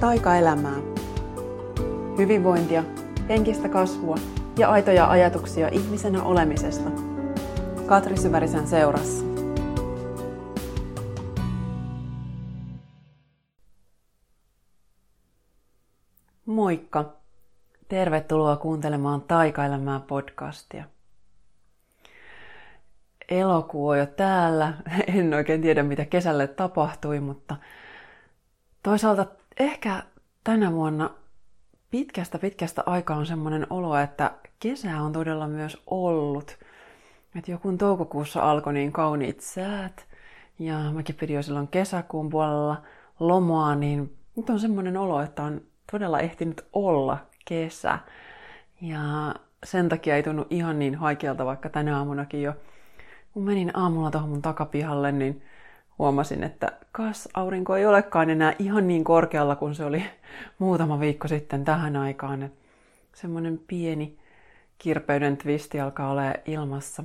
taikaelämää. Hyvinvointia, henkistä kasvua ja aitoja ajatuksia ihmisenä olemisesta. Katri Syvärisen seurassa. Moikka! Tervetuloa kuuntelemaan Taikaelämää podcastia. Elokuu on jo täällä. En oikein tiedä, mitä kesälle tapahtui, mutta toisaalta ehkä tänä vuonna pitkästä pitkästä aikaa on semmoinen olo, että kesä on todella myös ollut. Että joku toukokuussa alkoi niin kauniit säät, ja mäkin pidin jo silloin kesäkuun puolella lomaa, niin nyt on semmoinen olo, että on todella ehtinyt olla kesä. Ja sen takia ei tunnu ihan niin haikealta, vaikka tänä aamunakin jo, kun menin aamulla tuohon mun takapihalle, niin huomasin, että kas aurinko ei olekaan enää ihan niin korkealla kuin se oli muutama viikko sitten tähän aikaan. Semmoinen pieni kirpeyden twisti alkaa olla ilmassa.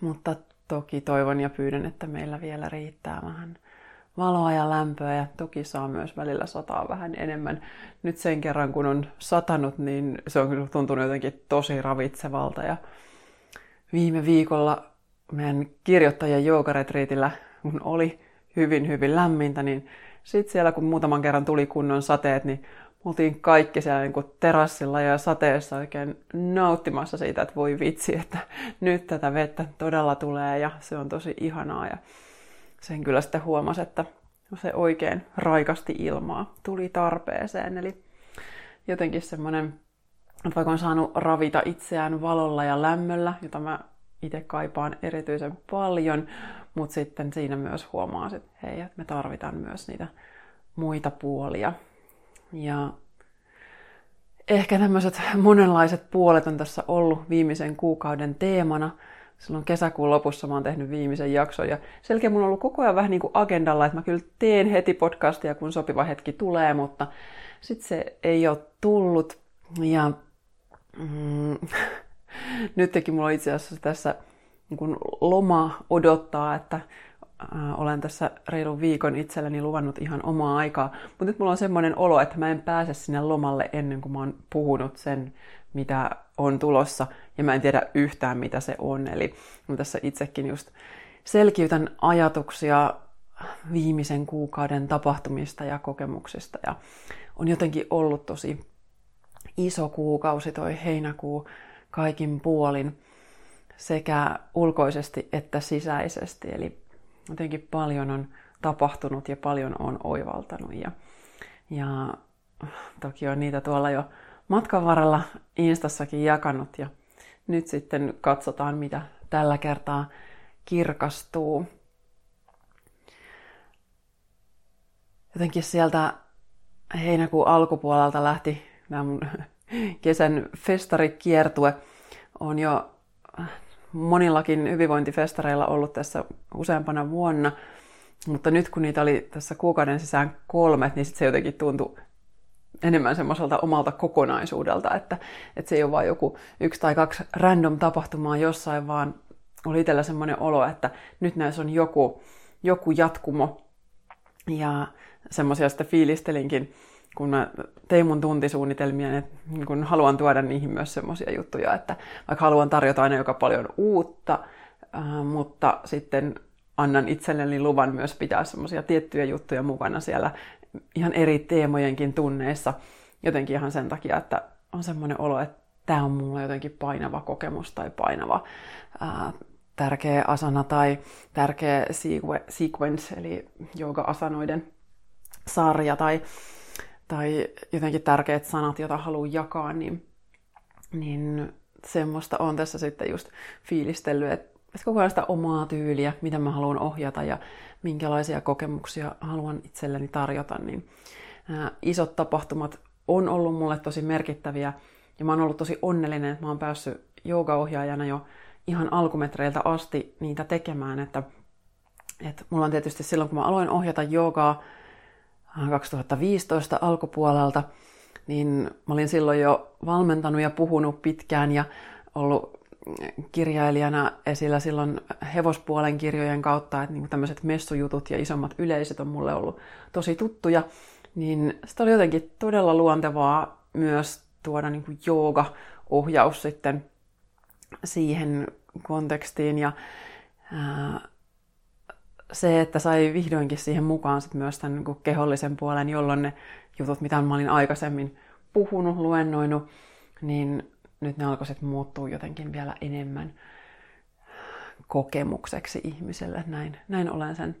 Mutta toki toivon ja pyydän, että meillä vielä riittää vähän valoa ja lämpöä ja toki saa myös välillä sataa vähän enemmän. Nyt sen kerran kun on satanut, niin se on tuntunut jotenkin tosi ravitsevalta ja viime viikolla meidän kirjoittajien joogaretriitillä, kun oli hyvin, hyvin lämmintä, niin sitten siellä kun muutaman kerran tuli kunnon sateet, niin oltiin kaikki siellä niin kuin terassilla ja sateessa oikein nauttimassa siitä, että voi vitsi, että nyt tätä vettä todella tulee ja se on tosi ihanaa. Ja sen kyllä sitten huomasi, että se oikein raikasti ilmaa tuli tarpeeseen. Eli jotenkin semmoinen, että vaikka on saanut ravita itseään valolla ja lämmöllä, jota mä itse kaipaan erityisen paljon, mutta sitten siinä myös huomaa, että hei, että me tarvitaan myös niitä muita puolia. Ja ehkä tämmöiset monenlaiset puolet on tässä ollut viimeisen kuukauden teemana. Silloin kesäkuun lopussa mä oon tehnyt viimeisen jakson ja selkeä mulla on ollut koko ajan vähän niin kuin agendalla, että mä kyllä teen heti podcastia, kun sopiva hetki tulee, mutta sitten se ei ole tullut. Ja mm, nytkin mulla itse asiassa tässä niin kuin loma odottaa, että äh, olen tässä reilun viikon itselleni luvannut ihan omaa aikaa. Mutta nyt mulla on semmoinen olo, että mä en pääse sinne lomalle ennen kuin mä oon puhunut sen, mitä on tulossa. Ja mä en tiedä yhtään, mitä se on. Eli mä tässä itsekin just selkiytän ajatuksia viimeisen kuukauden tapahtumista ja kokemuksista. Ja on jotenkin ollut tosi iso kuukausi toi heinäkuu kaikin puolin sekä ulkoisesti että sisäisesti. Eli jotenkin paljon on tapahtunut ja paljon on oivaltanut. Ja, ja toki on niitä tuolla jo matkan varrella Instassakin jakanut ja nyt sitten katsotaan, mitä tällä kertaa kirkastuu. Jotenkin sieltä heinäkuun alkupuolelta lähti nämä mun kesän festarikiertue. On jo monillakin hyvinvointifestareilla ollut tässä useampana vuonna, mutta nyt kun niitä oli tässä kuukauden sisään kolme, niin sit se jotenkin tuntui enemmän semmoiselta omalta kokonaisuudelta, että, että se ei ole vain joku yksi tai kaksi random tapahtumaa jossain, vaan oli itsellä semmoinen olo, että nyt näissä on joku, joku jatkumo. Ja semmoisia sitten fiilistelinkin kun mä tein mun tuntisuunnitelmia, niin kun haluan tuoda niihin myös semmoisia juttuja, että vaikka haluan tarjota aina joka paljon uutta, äh, mutta sitten annan itselleni luvan myös pitää semmoisia tiettyjä juttuja mukana siellä ihan eri teemojenkin tunneissa. Jotenkin ihan sen takia, että on semmoinen olo, että tämä on mulla jotenkin painava kokemus tai painava tärkeä asana tai tärkeä sequence, eli jooga-asanoiden sarja tai tai jotenkin tärkeät sanat, joita haluan jakaa, niin, niin semmoista on tässä sitten just fiilistellyt, että, että koko ajan sitä omaa tyyliä, mitä mä haluan ohjata ja minkälaisia kokemuksia haluan itselleni tarjota, niin ää, isot tapahtumat on ollut mulle tosi merkittäviä ja mä oon ollut tosi onnellinen, että mä oon päässyt joogaohjaajana jo ihan alkumetreiltä asti niitä tekemään, että, että mulla on tietysti silloin, kun mä aloin ohjata joogaa, 2015 alkupuolelta, niin mä olin silloin jo valmentanut ja puhunut pitkään ja ollut kirjailijana esillä silloin hevospuolen kirjojen kautta, että niin tämmöiset messujutut ja isommat yleiset on mulle ollut tosi tuttuja. niin sitten oli jotenkin todella luontevaa myös tuoda niin kuin jooga-ohjaus sitten siihen kontekstiin. Ja ää, se, että sai vihdoinkin siihen mukaan sit myös tämän niin kehollisen puolen, jolloin ne jutut, mitä mä olin aikaisemmin puhunut, luennoinut, niin nyt ne alkoivat muuttua jotenkin vielä enemmän kokemukseksi ihmiselle. Näin, näin olen sen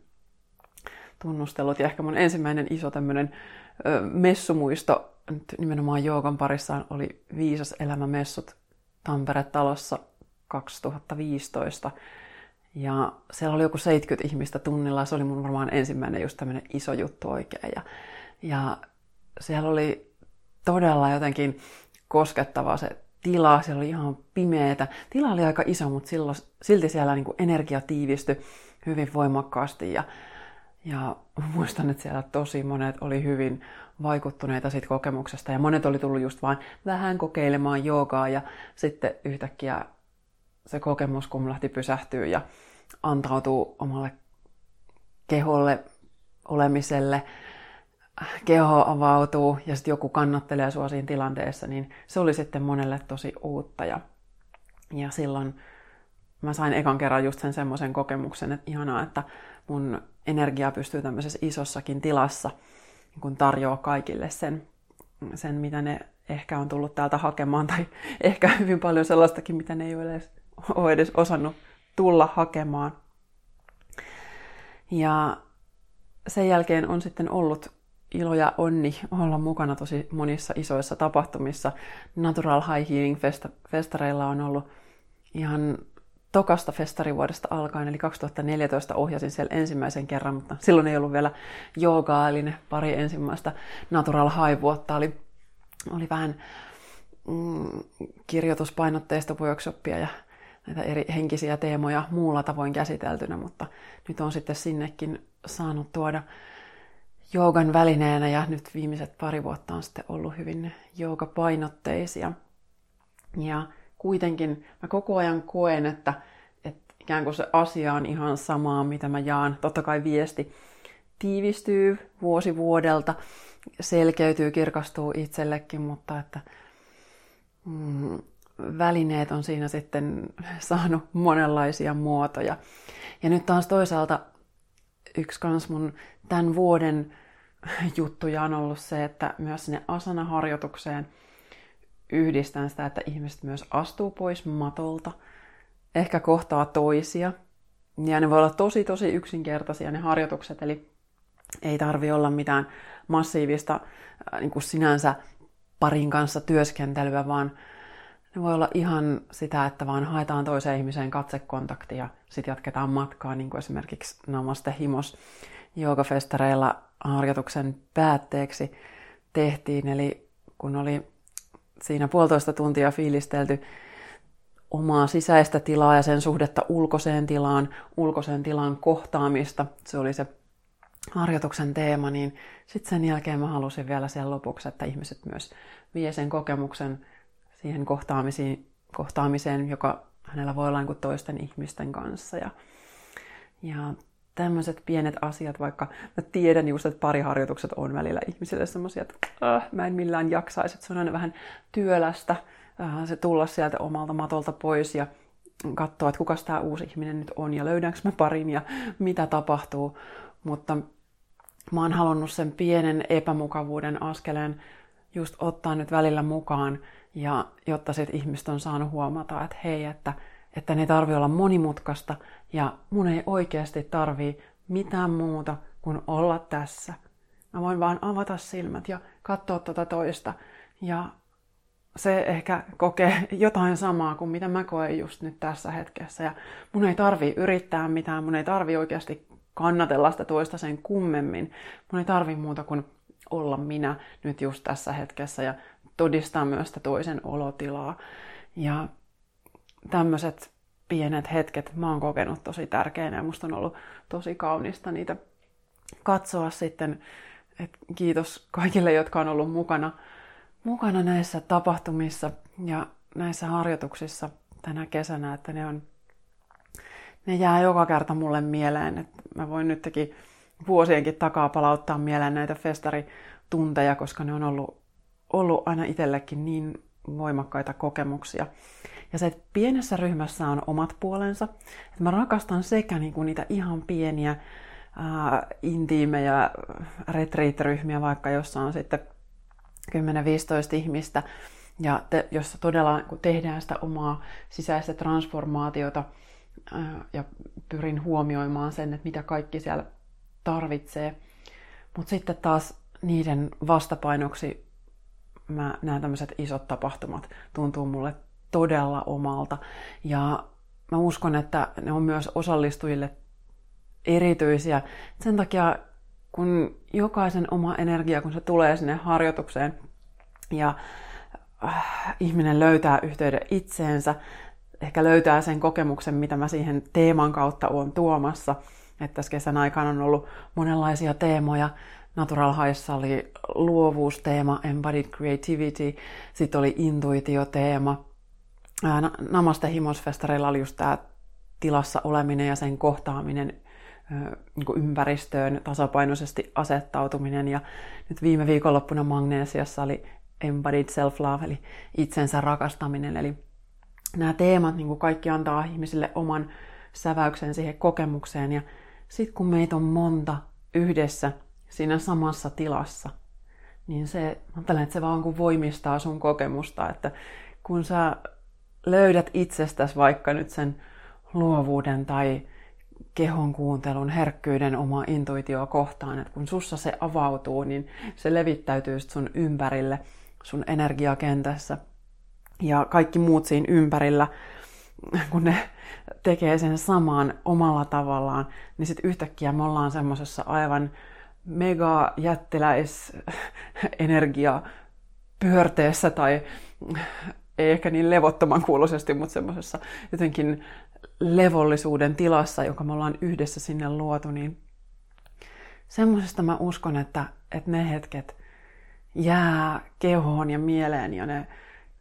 tunnustellut. Ja ehkä mun ensimmäinen iso tämmöinen messumuisto nyt nimenomaan joogan parissa oli Viisas elämä messut Tampere-talossa 2015. Ja siellä oli joku 70 ihmistä tunnilla. Se oli mun varmaan ensimmäinen just tämmöinen iso juttu oikein. Ja, ja siellä oli todella jotenkin koskettava se tila. Siellä oli ihan pimeätä. Tila oli aika iso, mutta silloin, silti siellä niin kuin energia tiivistyi hyvin voimakkaasti. Ja, ja muistan, että siellä tosi monet oli hyvin vaikuttuneita siitä kokemuksesta. Ja monet oli tullut just vain vähän kokeilemaan joogaa ja sitten yhtäkkiä se kokemus, kun lähti pysähtyä ja antautuu omalle keholle, olemiselle, keho avautuu ja sitten joku kannattelee sua siinä tilanteessa, niin se oli sitten monelle tosi uutta. Ja, ja silloin mä sain ekan kerran just sen semmoisen kokemuksen, että ihanaa, että mun energia pystyy tämmöisessä isossakin tilassa niin kun tarjoaa kaikille sen, sen, mitä ne ehkä on tullut täältä hakemaan, tai ehkä hyvin paljon sellaistakin, mitä ne ei ole edes, ole edes osannut tulla hakemaan. Ja sen jälkeen on sitten ollut ilo ja onni olla mukana tosi monissa isoissa tapahtumissa. Natural High Healing festareilla on ollut ihan tokasta festarivuodesta alkaen, eli 2014 ohjasin siellä ensimmäisen kerran, mutta silloin ei ollut vielä joogaa, eli ne pari ensimmäistä Natural High-vuotta oli, oli vähän mm, kirjoituspainotteista workshoppia ja näitä eri henkisiä teemoja muulla tavoin käsiteltynä, mutta nyt on sitten sinnekin saanut tuoda joogan välineenä ja nyt viimeiset pari vuotta on sitten ollut hyvin joogapainotteisia. Ja kuitenkin mä koko ajan koen, että, että ikään kuin se asia on ihan samaa, mitä mä jaan. Totta kai viesti tiivistyy vuosi vuodelta, selkeytyy, kirkastuu itsellekin, mutta että mm, välineet on siinä sitten saanut monenlaisia muotoja. Ja nyt taas toisaalta yksi kans mun tämän vuoden juttuja on ollut se, että myös sinne asana-harjoitukseen – yhdistän sitä, että ihmiset myös astuu pois matolta, ehkä kohtaa toisia. Ja ne voi olla tosi tosi yksinkertaisia ne harjoitukset, eli ei tarvi olla mitään massiivista äh, niin kuin sinänsä parin kanssa työskentelyä, vaan ne voi olla ihan sitä, että vaan haetaan toiseen ihmiseen katsekontaktia ja sitten jatketaan matkaa, niin kuin esimerkiksi Namaste Himos joogafestareilla harjoituksen päätteeksi tehtiin. Eli kun oli siinä puolitoista tuntia fiilistelty omaa sisäistä tilaa ja sen suhdetta ulkoiseen tilaan, ulkoisen tilan kohtaamista. Se oli se harjoituksen teema, niin sitten sen jälkeen mä halusin vielä sen lopuksi, että ihmiset myös vie sen kokemuksen siihen kohtaamiseen, kohtaamiseen joka hänellä voi olla niin toisten ihmisten kanssa. Ja, ja tämmöiset pienet asiat, vaikka mä tiedän just, että pariharjoitukset on välillä ihmisille semmoisia, että äh, mä en millään jaksaisi, että se on aina vähän työlästä äh, se tulla sieltä omalta matolta pois ja katsoa, että kuka tämä uusi ihminen nyt on ja löydänkö mä parin ja mitä tapahtuu. Mutta mä oon halunnut sen pienen epämukavuuden askeleen just ottaa nyt välillä mukaan, ja jotta sitten ihmiset on saanut huomata, että hei, että että ne tarvii olla monimutkaista ja mun ei oikeasti tarvii mitään muuta kuin olla tässä. Mä voin vaan avata silmät ja katsoa tuota toista ja se ehkä kokee jotain samaa kuin mitä mä koen just nyt tässä hetkessä. Ja mun ei tarvii yrittää mitään, mun ei tarvii oikeasti kannatella sitä toista sen kummemmin. Mun ei tarvii muuta kuin olla minä nyt just tässä hetkessä ja todistaa myös sitä toisen olotilaa. Ja tämmöiset pienet hetket mä oon kokenut tosi tärkeänä ja musta on ollut tosi kaunista niitä katsoa sitten. Et kiitos kaikille, jotka on ollut mukana, mukana näissä tapahtumissa ja näissä harjoituksissa tänä kesänä, että ne, on, ne jää joka kerta mulle mieleen. Että mä voin nytkin vuosienkin takaa palauttaa mieleen näitä festaritunteja, koska ne on ollut, ollut aina itsellekin niin voimakkaita kokemuksia. Ja se, että pienessä ryhmässä on omat puolensa. Että mä rakastan sekä niin kuin niitä ihan pieniä ää, intiimejä retreat-ryhmiä, vaikka jossa on sitten 10-15 ihmistä, ja te, jossa todella kun tehdään sitä omaa sisäistä transformaatiota ää, ja pyrin huomioimaan sen, että mitä kaikki siellä tarvitsee. Mutta sitten taas niiden vastapainoksi mä näen tämmöiset isot tapahtumat tuntuu mulle todella omalta. Ja mä uskon, että ne on myös osallistujille erityisiä. Sen takia, kun jokaisen oma energia, kun se tulee sinne harjoitukseen ja äh, ihminen löytää yhteyden itseensä, ehkä löytää sen kokemuksen, mitä mä siihen teeman kautta olen tuomassa. Että tässä kesän aikana on ollut monenlaisia teemoja. Natural Highssa oli luovuusteema, Embodied Creativity, sitten oli intuitioteema. Namaste Himosfestareilla oli just tämä tilassa oleminen ja sen kohtaaminen niin ympäristöön tasapainoisesti asettautuminen. Ja nyt viime viikonloppuna Magneesiassa oli Embodied Self-Love, eli itsensä rakastaminen. Eli nämä teemat niin kaikki antaa ihmisille oman säväyksen siihen kokemukseen. Ja sitten kun meitä on monta yhdessä siinä samassa tilassa, niin se, ajattelen, että se vaan kun voimistaa sun kokemusta, että kun sä löydät itsestäsi vaikka nyt sen luovuuden tai kehon kuuntelun, herkkyyden oma intuitio kohtaan, että kun sussa se avautuu, niin se levittäytyy sun ympärille, sun energiakentässä. Ja kaikki muut siinä ympärillä, kun ne tekee sen samaan omalla tavallaan, niin sitten yhtäkkiä me ollaan semmoisessa aivan mega jättiläis energia pyörteessä tai ei ehkä niin levottoman kuuloisesti, mutta semmoisessa jotenkin levollisuuden tilassa, joka me ollaan yhdessä sinne luotu, niin semmoisesta mä uskon, että, että ne hetket jää kehoon ja mieleen ja ne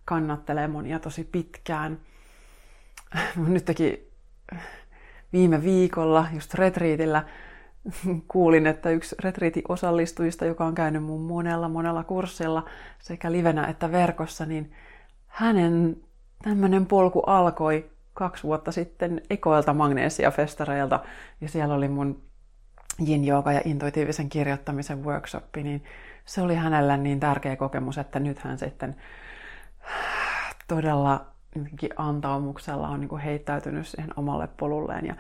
kannattelee monia tosi pitkään. Nytkin viime viikolla, just retriitillä, kuulin, että yksi retriitin osallistujista, joka on käynyt mun monella monella kurssilla sekä livenä että verkossa, niin hänen tämmöinen polku alkoi kaksi vuotta sitten ekoilta magneesiafestareilta. Ja siellä oli mun yoga ja intuitiivisen kirjoittamisen workshoppi, niin se oli hänellä niin tärkeä kokemus, että nyt hän sitten todella antaumuksella on niin heittäytynyt siihen omalle polulleen. Ja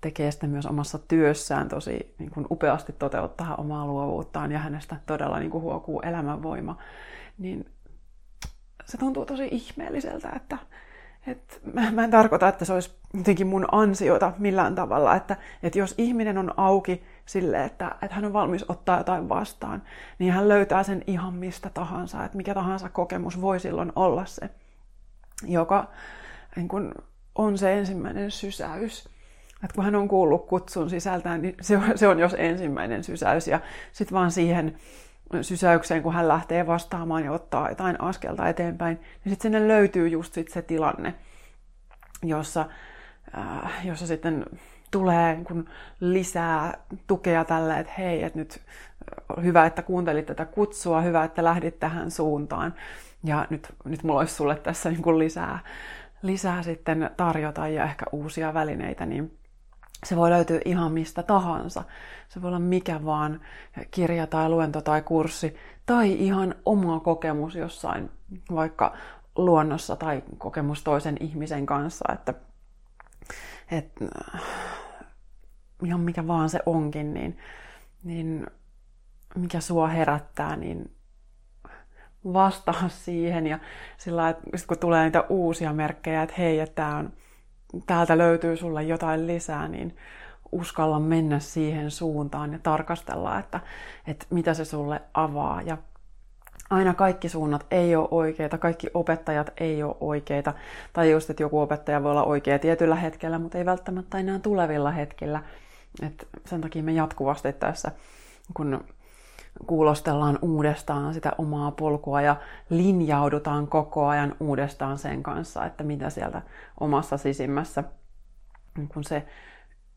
tekee sitä myös omassa työssään tosi niin kuin upeasti toteuttaa omaa luovuuttaan ja hänestä todella niin kuin huokuu elämänvoima. Niin se tuntuu tosi ihmeelliseltä, että, että mä, mä en tarkoita, että se olisi jotenkin mun ansiota millään tavalla, että, että jos ihminen on auki sille, että, että hän on valmis ottaa jotain vastaan, niin hän löytää sen ihan mistä tahansa, että mikä tahansa kokemus voi silloin olla se, joka niin kun on se ensimmäinen sysäys. Että kun hän on kuullut kutsun sisältään, niin se on, se on jos ensimmäinen sysäys. Ja sitten vaan siihen sysäykseen, kun hän lähtee vastaamaan ja ottaa jotain askelta eteenpäin, niin sitten sinne löytyy just sit se tilanne, jossa, äh, jossa sitten tulee kun lisää tukea tälle, että hei, että nyt äh, hyvä, että kuuntelit tätä kutsua, hyvä, että lähdit tähän suuntaan. Ja nyt, nyt mulla olisi sulle tässä niin lisää, lisää sitten tarjota ja ehkä uusia välineitä, niin se voi löytyä ihan mistä tahansa. Se voi olla mikä vaan kirja tai luento tai kurssi tai ihan oma kokemus jossain vaikka luonnossa tai kokemus toisen ihmisen kanssa, että, että ihan mikä vaan se onkin, niin, niin mikä sua herättää, niin vastaa siihen ja sillä että kun tulee niitä uusia merkkejä, että hei, että tämä on täältä löytyy sulle jotain lisää, niin uskalla mennä siihen suuntaan ja tarkastella, että, että mitä se sulle avaa. Ja aina kaikki suunnat ei ole oikeita, kaikki opettajat ei ole oikeita. Tai just, että joku opettaja voi olla oikea tietyllä hetkellä, mutta ei välttämättä enää tulevilla hetkillä. Et sen takia me jatkuvasti tässä, kun kuulostellaan uudestaan sitä omaa polkua ja linjaudutaan koko ajan uudestaan sen kanssa, että mitä sieltä omassa sisimmässä kun se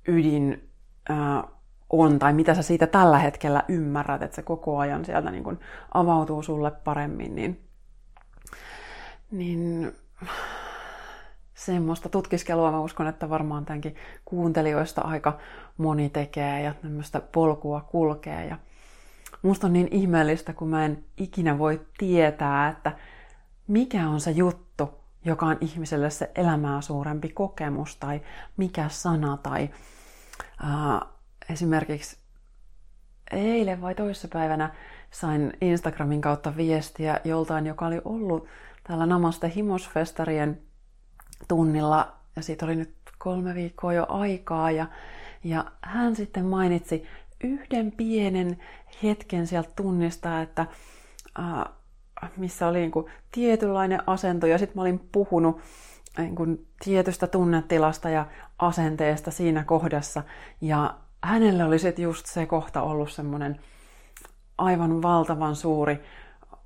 ydin ää, on tai mitä sä siitä tällä hetkellä ymmärrät, että se koko ajan sieltä niin kuin avautuu sulle paremmin, niin, niin semmoista tutkiskelua mä uskon, että varmaan tämänkin kuuntelijoista aika moni tekee ja tämmöistä polkua kulkee. Ja musta on niin ihmeellistä, kun mä en ikinä voi tietää, että mikä on se juttu, joka on ihmiselle se elämää suurempi kokemus tai mikä sana tai äh, esimerkiksi eilen vai toissapäivänä sain Instagramin kautta viestiä joltain, joka oli ollut täällä Namaste Himosfestarien tunnilla. Ja siitä oli nyt kolme viikkoa jo aikaa ja, ja hän sitten mainitsi yhden pienen hetken sieltä tunnista, että äh, missä oli niin kuin tietynlainen asento ja sitten mä olin puhunut niin kuin tietystä tunnetilasta ja asenteesta siinä kohdassa. Ja hänelle oli sitten just se kohta ollut semmoinen aivan valtavan suuri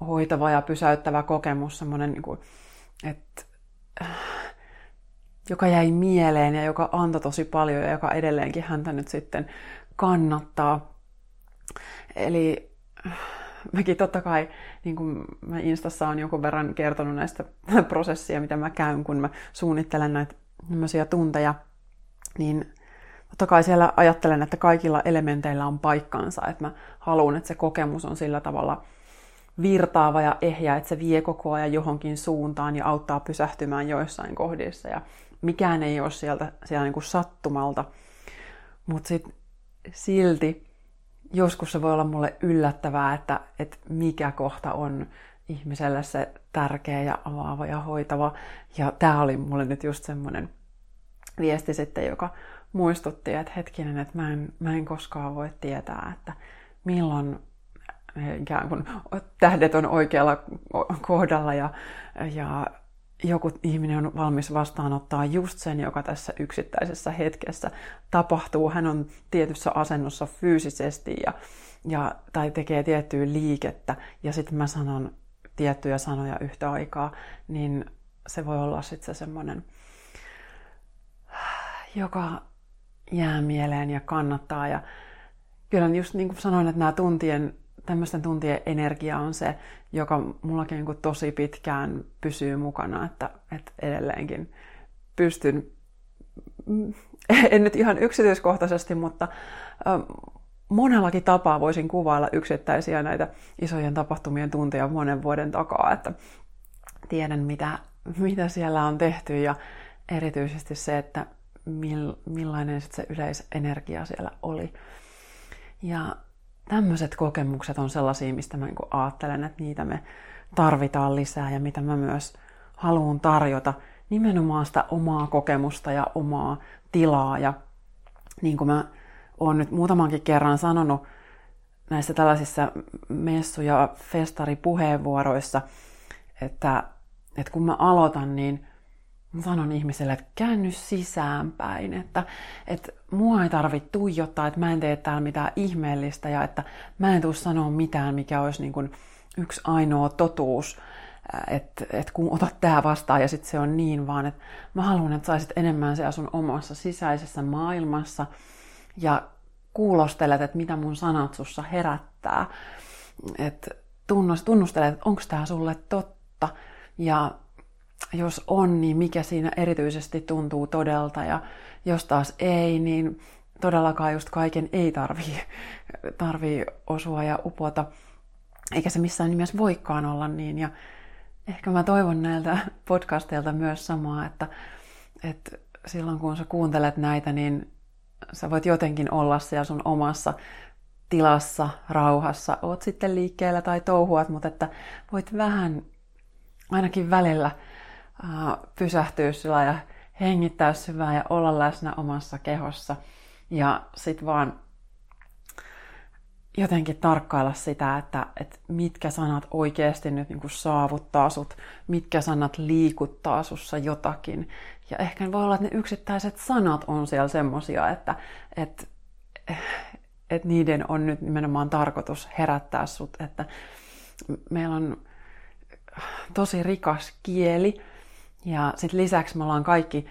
hoitava ja pysäyttävä kokemus, semmoinen, niin kuin, että joka jäi mieleen ja joka antoi tosi paljon ja joka edelleenkin häntä nyt sitten kannattaa. Eli mäkin totta kai, niin kuin mä Instassa on jonkun verran kertonut näistä prosessia, mitä mä käyn, kun mä suunnittelen näitä tunteja, niin totta kai siellä ajattelen, että kaikilla elementeillä on paikkansa, että mä haluan, että se kokemus on sillä tavalla virtaava ja ehjä, että se vie koko ajan johonkin suuntaan ja auttaa pysähtymään joissain kohdissa ja mikään ei ole sieltä, siellä niin kuin sattumalta. Mutta sitten silti joskus se voi olla mulle yllättävää, että, että mikä kohta on ihmiselle se tärkeä ja avaava ja hoitava. Ja tämä oli mulle nyt just semmoinen viesti sitten, joka muistutti, että hetkinen, että mä en, mä en koskaan voi tietää, että milloin ikään kuin tähdet on oikealla kohdalla ja, ja joku ihminen on valmis vastaanottaa just sen, joka tässä yksittäisessä hetkessä tapahtuu. Hän on tietyssä asennossa fyysisesti ja, ja, tai tekee tiettyä liikettä ja sitten mä sanon tiettyjä sanoja yhtä aikaa, niin se voi olla sitten se semmoinen, joka jää mieleen ja kannattaa. Ja kyllä just niin kuin sanoin, että nämä tuntien, tämmöisten tuntien energia on se, joka mullakin niin tosi pitkään pysyy mukana, että, että edelleenkin pystyn, en nyt ihan yksityiskohtaisesti, mutta monellakin tapaa voisin kuvailla yksittäisiä näitä isojen tapahtumien tunteja monen vuoden takaa, että tiedän mitä, mitä siellä on tehty ja erityisesti se, että millainen sit se yleisenergia siellä oli. Ja tämmöiset kokemukset on sellaisia, mistä mä niin ajattelen, että niitä me tarvitaan lisää ja mitä mä myös haluan tarjota nimenomaan sitä omaa kokemusta ja omaa tilaa. Ja niin kuin mä oon nyt muutamankin kerran sanonut näissä tällaisissa messu- ja festaripuheenvuoroissa, että, että kun mä aloitan, niin mä sanon ihmiselle, että käänny sisäänpäin, että, että mua ei tarvitse tuijottaa, että mä en tee täällä mitään ihmeellistä ja että mä en tule sanoa mitään, mikä olisi niin kuin yksi ainoa totuus, että, että kun otat tämä vastaan ja sitten se on niin, vaan että mä haluan, että saisit enemmän siellä sun omassa sisäisessä maailmassa ja kuulostelet, että mitä mun sanat sussa herättää. Että tunnustelet, että onko tämä sulle totta ja jos on, niin mikä siinä erityisesti tuntuu todelta ja jos taas ei, niin todellakaan just kaiken ei tarvii, tarvii osua ja upota, eikä se missään nimessä voikaan olla niin. Ja ehkä mä toivon näiltä podcasteilta myös samaa, että, että silloin kun sä kuuntelet näitä, niin sä voit jotenkin olla siellä sun omassa tilassa, rauhassa, oot sitten liikkeellä tai touhuat, mutta että voit vähän ainakin välillä pysähtyä sillä ja hengittää syvään ja olla läsnä omassa kehossa. Ja sitten vaan jotenkin tarkkailla sitä, että, että mitkä sanat oikeasti nyt niin kuin saavuttaa sut, mitkä sanat liikuttaa sussa jotakin. Ja ehkä voi olla, että ne yksittäiset sanat on siellä semmosia, että, että, että niiden on nyt nimenomaan tarkoitus herättää sut. Että meillä on tosi rikas kieli, ja sitten lisäksi me ollaan kaikki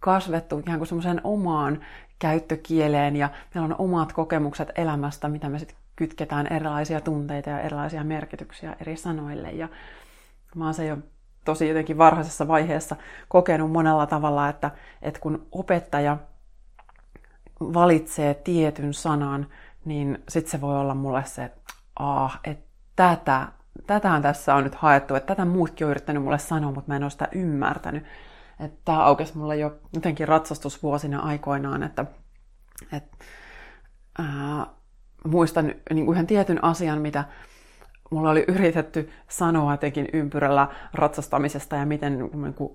kasvettu ihan kuin semmoiseen omaan käyttökieleen ja meillä on omat kokemukset elämästä, mitä me sitten kytketään erilaisia tunteita ja erilaisia merkityksiä eri sanoille. Ja mä oon se jo tosi jotenkin varhaisessa vaiheessa kokenut monella tavalla, että, että kun opettaja valitsee tietyn sanan, niin sitten se voi olla mulle se, ah, että tätä, tätähän tässä on nyt haettu, että tätä muutkin on yrittänyt mulle sanoa, mutta mä en ole sitä ymmärtänyt. Että tämä aukesi mulle jo jotenkin ratsastusvuosina aikoinaan, että, että ää, muistan niin kuin tietyn asian, mitä mulla oli yritetty sanoa jotenkin ympyrällä ratsastamisesta ja miten niin kuin,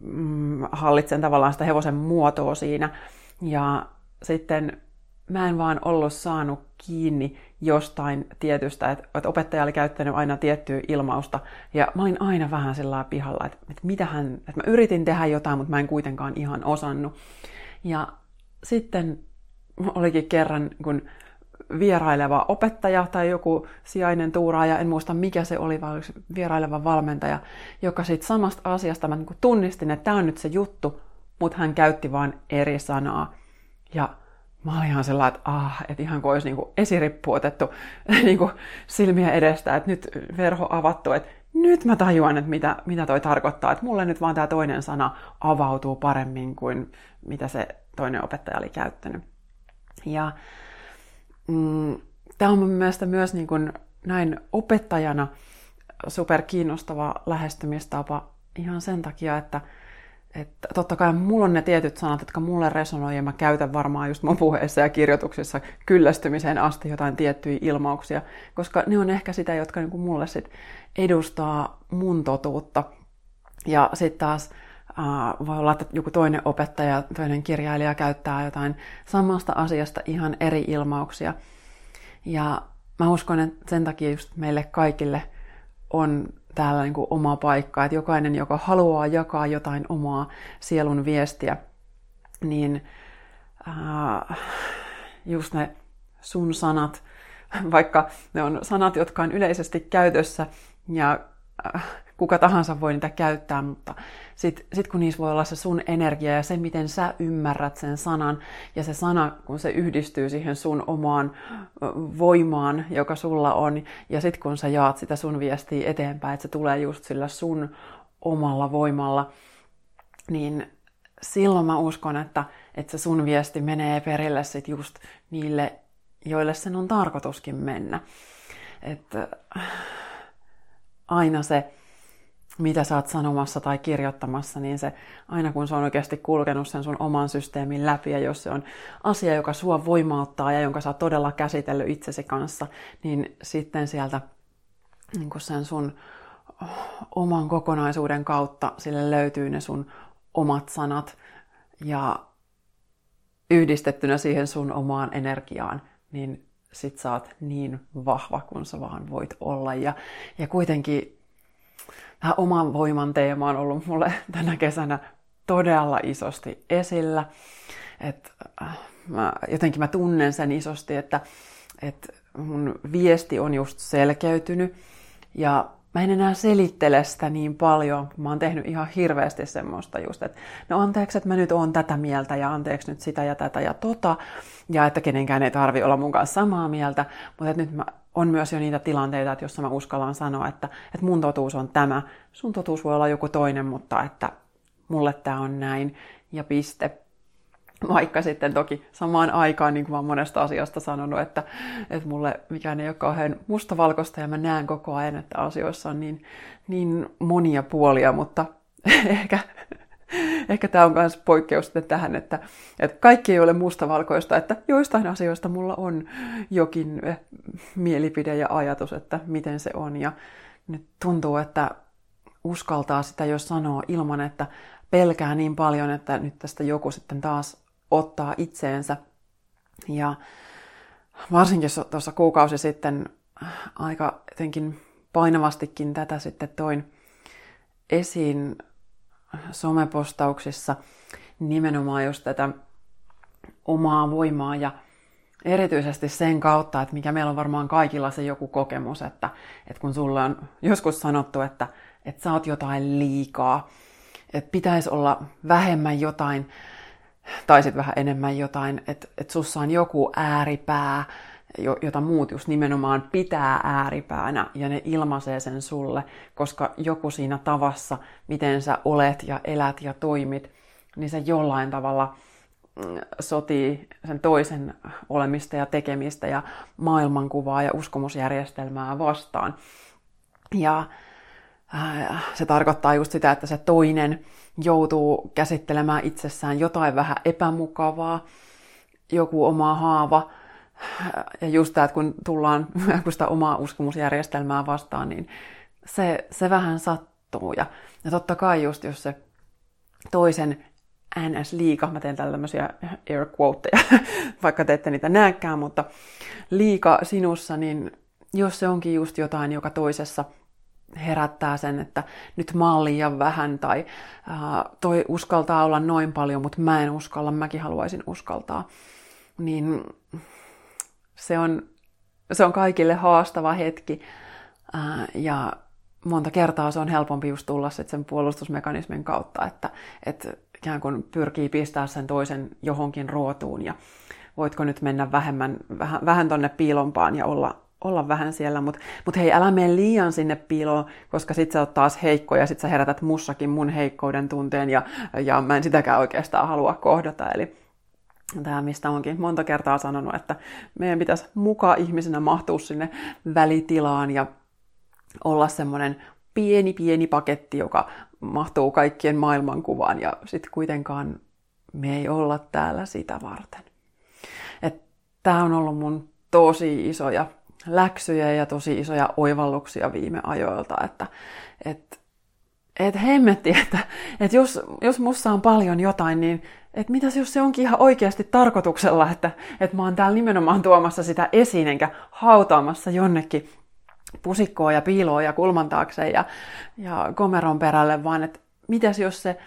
mm, hallitsen tavallaan sitä hevosen muotoa siinä. Ja sitten mä en vaan ollut saanut kiinni jostain tietystä, että, opettaja oli käyttänyt aina tiettyä ilmausta, ja mä olin aina vähän sillä pihalla, että, että, mitähän, että mä yritin tehdä jotain, mutta mä en kuitenkaan ihan osannut. Ja sitten olikin kerran, kun vieraileva opettaja tai joku sijainen tuuraaja, en muista mikä se oli, vaan vieraileva valmentaja, joka siitä samasta asiasta mä niin tunnistin, että tämä on nyt se juttu, mutta hän käytti vain eri sanaa. Ja mä olin ihan sellainen, että, ah, että ihan kuin olisi niin kuin esirippu otettu niin kuin silmiä edestä, että nyt verho avattu, että nyt mä tajuan, että mitä, mitä toi tarkoittaa, että mulle nyt vaan tämä toinen sana avautuu paremmin kuin mitä se toinen opettaja oli käyttänyt. Ja mm, tämä on mun mielestä myös niin kuin näin opettajana super kiinnostava lähestymistapa ihan sen takia, että että totta kai mulla on ne tietyt sanat, jotka mulle resonoi, ja mä käytän varmaan just mun puheissa ja kirjoituksissa kyllästymiseen asti jotain tiettyjä ilmauksia, koska ne on ehkä sitä, jotka niin kuin mulle sit edustaa mun totuutta. Ja sitten taas uh, voi olla, että joku toinen opettaja, toinen kirjailija käyttää jotain samasta asiasta ihan eri ilmauksia. Ja mä uskon, että sen takia just meille kaikille on täällä niin kuin oma paikka, että jokainen, joka haluaa jakaa jotain omaa sielun viestiä, niin äh, just ne sun sanat, vaikka ne on sanat, jotka on yleisesti käytössä ja äh, kuka tahansa voi niitä käyttää, mutta sitten sit kun niissä voi olla se sun energia ja se, miten sä ymmärrät sen sanan, ja se sana, kun se yhdistyy siihen sun omaan voimaan, joka sulla on, ja sitten kun sä jaat sitä sun viestiä eteenpäin, että se tulee just sillä sun omalla voimalla, niin silloin mä uskon, että, että se sun viesti menee perille sit just niille, joille sen on tarkoituskin mennä. Että aina se mitä sä oot sanomassa tai kirjoittamassa, niin se aina kun se on oikeasti kulkenut sen sun oman systeemin läpi ja jos se on asia, joka sua voimauttaa ja jonka sä oot todella käsitellyt itsesi kanssa, niin sitten sieltä niin sen sun oman kokonaisuuden kautta sille löytyy ne sun omat sanat ja yhdistettynä siihen sun omaan energiaan, niin sit sä oot niin vahva kuin sä vaan voit olla. Ja, ja kuitenkin tämä oman voiman teema on ollut mulle tänä kesänä todella isosti esillä. Et, äh, mä, jotenkin mä tunnen sen isosti, että, että mun viesti on just selkeytynyt. Ja mä en enää selittele sitä niin paljon, kun mä oon tehnyt ihan hirveästi semmoista just, että no anteeksi, että mä nyt oon tätä mieltä ja anteeksi nyt sitä ja tätä ja tota, ja että kenenkään ei tarvi olla mun kanssa samaa mieltä, mutta nyt mä on myös jo niitä tilanteita, että jossa mä uskallan sanoa, että, että mun totuus on tämä, sun totuus voi olla joku toinen, mutta että mulle tämä on näin ja piste. Vaikka sitten toki samaan aikaan, niin kuin mä oon monesta asiasta sanonut, että, että mulle mikään ei ole kauhean mustavalkoista ja mä näen koko ajan, että asioissa on niin, niin monia puolia, mutta ehkä ehkä tämä on myös poikkeus tähän, että, että kaikki ei ole mustavalkoista, että joistain asioista mulla on jokin eh, mielipide ja ajatus, että miten se on. Ja nyt tuntuu, että uskaltaa sitä jos sanoo ilman, että pelkää niin paljon, että nyt tästä joku sitten taas ottaa itseensä. Ja varsinkin tuossa kuukausi sitten aika jotenkin painavastikin tätä sitten toin esiin somepostauksissa nimenomaan just tätä omaa voimaa ja erityisesti sen kautta, että mikä meillä on varmaan kaikilla se joku kokemus, että, että kun sulle on joskus sanottu, että, että sä oot jotain liikaa, että pitäisi olla vähemmän jotain tai sitten vähän enemmän jotain, että et sussa on joku ääripää, jota muut just nimenomaan pitää ääripäänä ja ne ilmaisee sen sulle, koska joku siinä tavassa, miten sä olet ja elät ja toimit, niin se jollain tavalla mm, sotii sen toisen olemista ja tekemistä ja maailmankuvaa ja uskomusjärjestelmää vastaan. Ja äh, se tarkoittaa just sitä, että se toinen joutuu käsittelemään itsessään jotain vähän epämukavaa, joku oma haava, ja just tämä, että kun tullaan kun sitä omaa uskomusjärjestelmää vastaan, niin se, se vähän sattuu. Ja, ja totta kai just, jos se toisen NS-liika, mä teen tällaisia air quoteja, vaikka te ette niitä näkään, mutta liika sinussa, niin jos se onkin just jotain, joka toisessa herättää sen, että nyt mä oon liian vähän tai ää, toi uskaltaa olla noin paljon, mutta mä en uskalla, mäkin haluaisin uskaltaa, niin se on, se on kaikille haastava hetki ja monta kertaa se on helpompi just tulla sit sen puolustusmekanismin kautta, että et ikään kuin pyrkii pistää sen toisen johonkin ruotuun ja voitko nyt mennä vähemmän, vähän, vähän tonne piilompaan ja olla, olla vähän siellä, mutta mut hei, älä mene liian sinne piiloon, koska sit sä oot taas heikko ja sit sä herätät mussakin mun heikkouden tunteen ja, ja mä en sitäkään oikeastaan halua kohdata. Eli tämä, mistä onkin monta kertaa sanonut, että meidän pitäisi mukaan ihmisenä mahtua sinne välitilaan ja olla semmoinen pieni, pieni paketti, joka mahtuu kaikkien maailmankuvaan ja sitten kuitenkaan me ei olla täällä sitä varten. Tämä on ollut mun tosi isoja läksyjä ja tosi isoja oivalluksia viime ajoilta, että et, et hemmetti, että et jos, jos mussa on paljon jotain, niin että mitäs jos se onkin ihan oikeasti tarkoituksella, että, että mä oon täällä nimenomaan tuomassa sitä esiin, enkä hautaamassa jonnekin pusikkoa ja piiloa ja kulman taakse ja, ja komeron perälle, vaan että mitäs jos se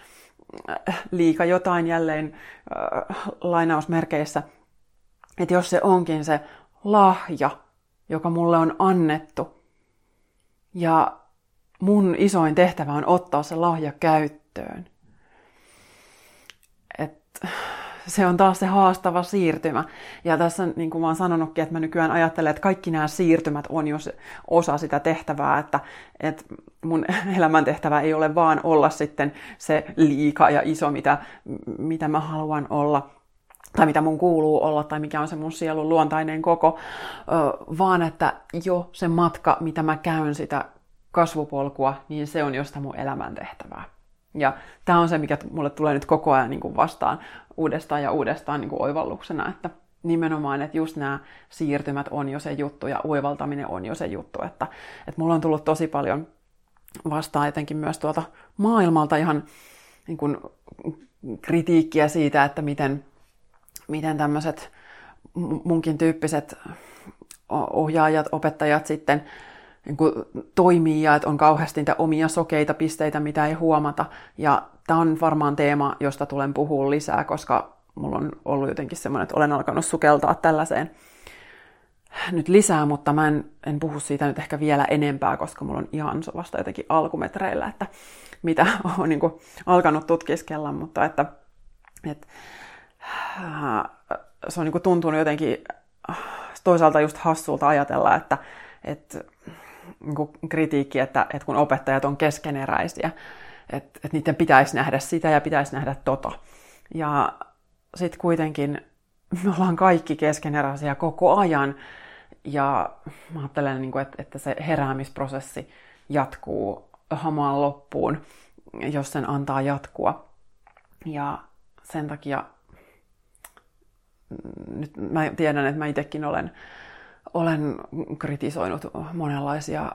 äh, liika jotain jälleen äh, lainausmerkeissä, että jos se onkin se lahja, joka mulle on annettu, ja mun isoin tehtävä on ottaa se lahja käyttöön se on taas se haastava siirtymä. Ja tässä, niin kuin mä oon sanonutkin, että mä nykyään ajattelen, että kaikki nämä siirtymät on jo osa sitä tehtävää, että, että mun elämäntehtävä ei ole vaan olla sitten se liika ja iso, mitä, mitä mä haluan olla, tai mitä mun kuuluu olla, tai mikä on se mun sielun luontainen koko, vaan että jo se matka, mitä mä käyn sitä kasvupolkua, niin se on josta mun elämäntehtävää. Ja tämä on se, mikä mulle tulee nyt koko ajan niin kuin vastaan uudestaan ja uudestaan niin kuin oivalluksena, että nimenomaan, että just nämä siirtymät on jo se juttu ja oivaltaminen on jo se juttu, että, että mulla on tullut tosi paljon vastaan etenkin myös tuolta maailmalta ihan niin kuin kritiikkiä siitä, että miten, miten tämmöiset munkin tyyppiset ohjaajat, opettajat sitten niin kuin toimii ja että on kauheasti niitä omia sokeita pisteitä, mitä ei huomata. Ja tämä on varmaan teema, josta tulen puhua lisää, koska mulla on ollut jotenkin semmoinen, että olen alkanut sukeltaa tällaiseen nyt lisää, mutta mä en, en puhu siitä nyt ehkä vielä enempää, koska mulla on ihan vasta jotenkin alkumetreillä, että mitä on niin kuin alkanut tutkiskella, mutta että, että äh, se on niin kuin tuntunut jotenkin toisaalta just hassulta ajatella, että, että kritiikki, että, että kun opettajat on keskeneräisiä, että, että niiden pitäisi nähdä sitä ja pitäisi nähdä tota. Ja sitten kuitenkin me ollaan kaikki keskeneräisiä koko ajan. Ja mä ajattelen, niin kuin, että, että se heräämisprosessi jatkuu hamaan loppuun, jos sen antaa jatkua. Ja sen takia nyt mä tiedän, että mä itsekin olen olen kritisoinut monenlaisia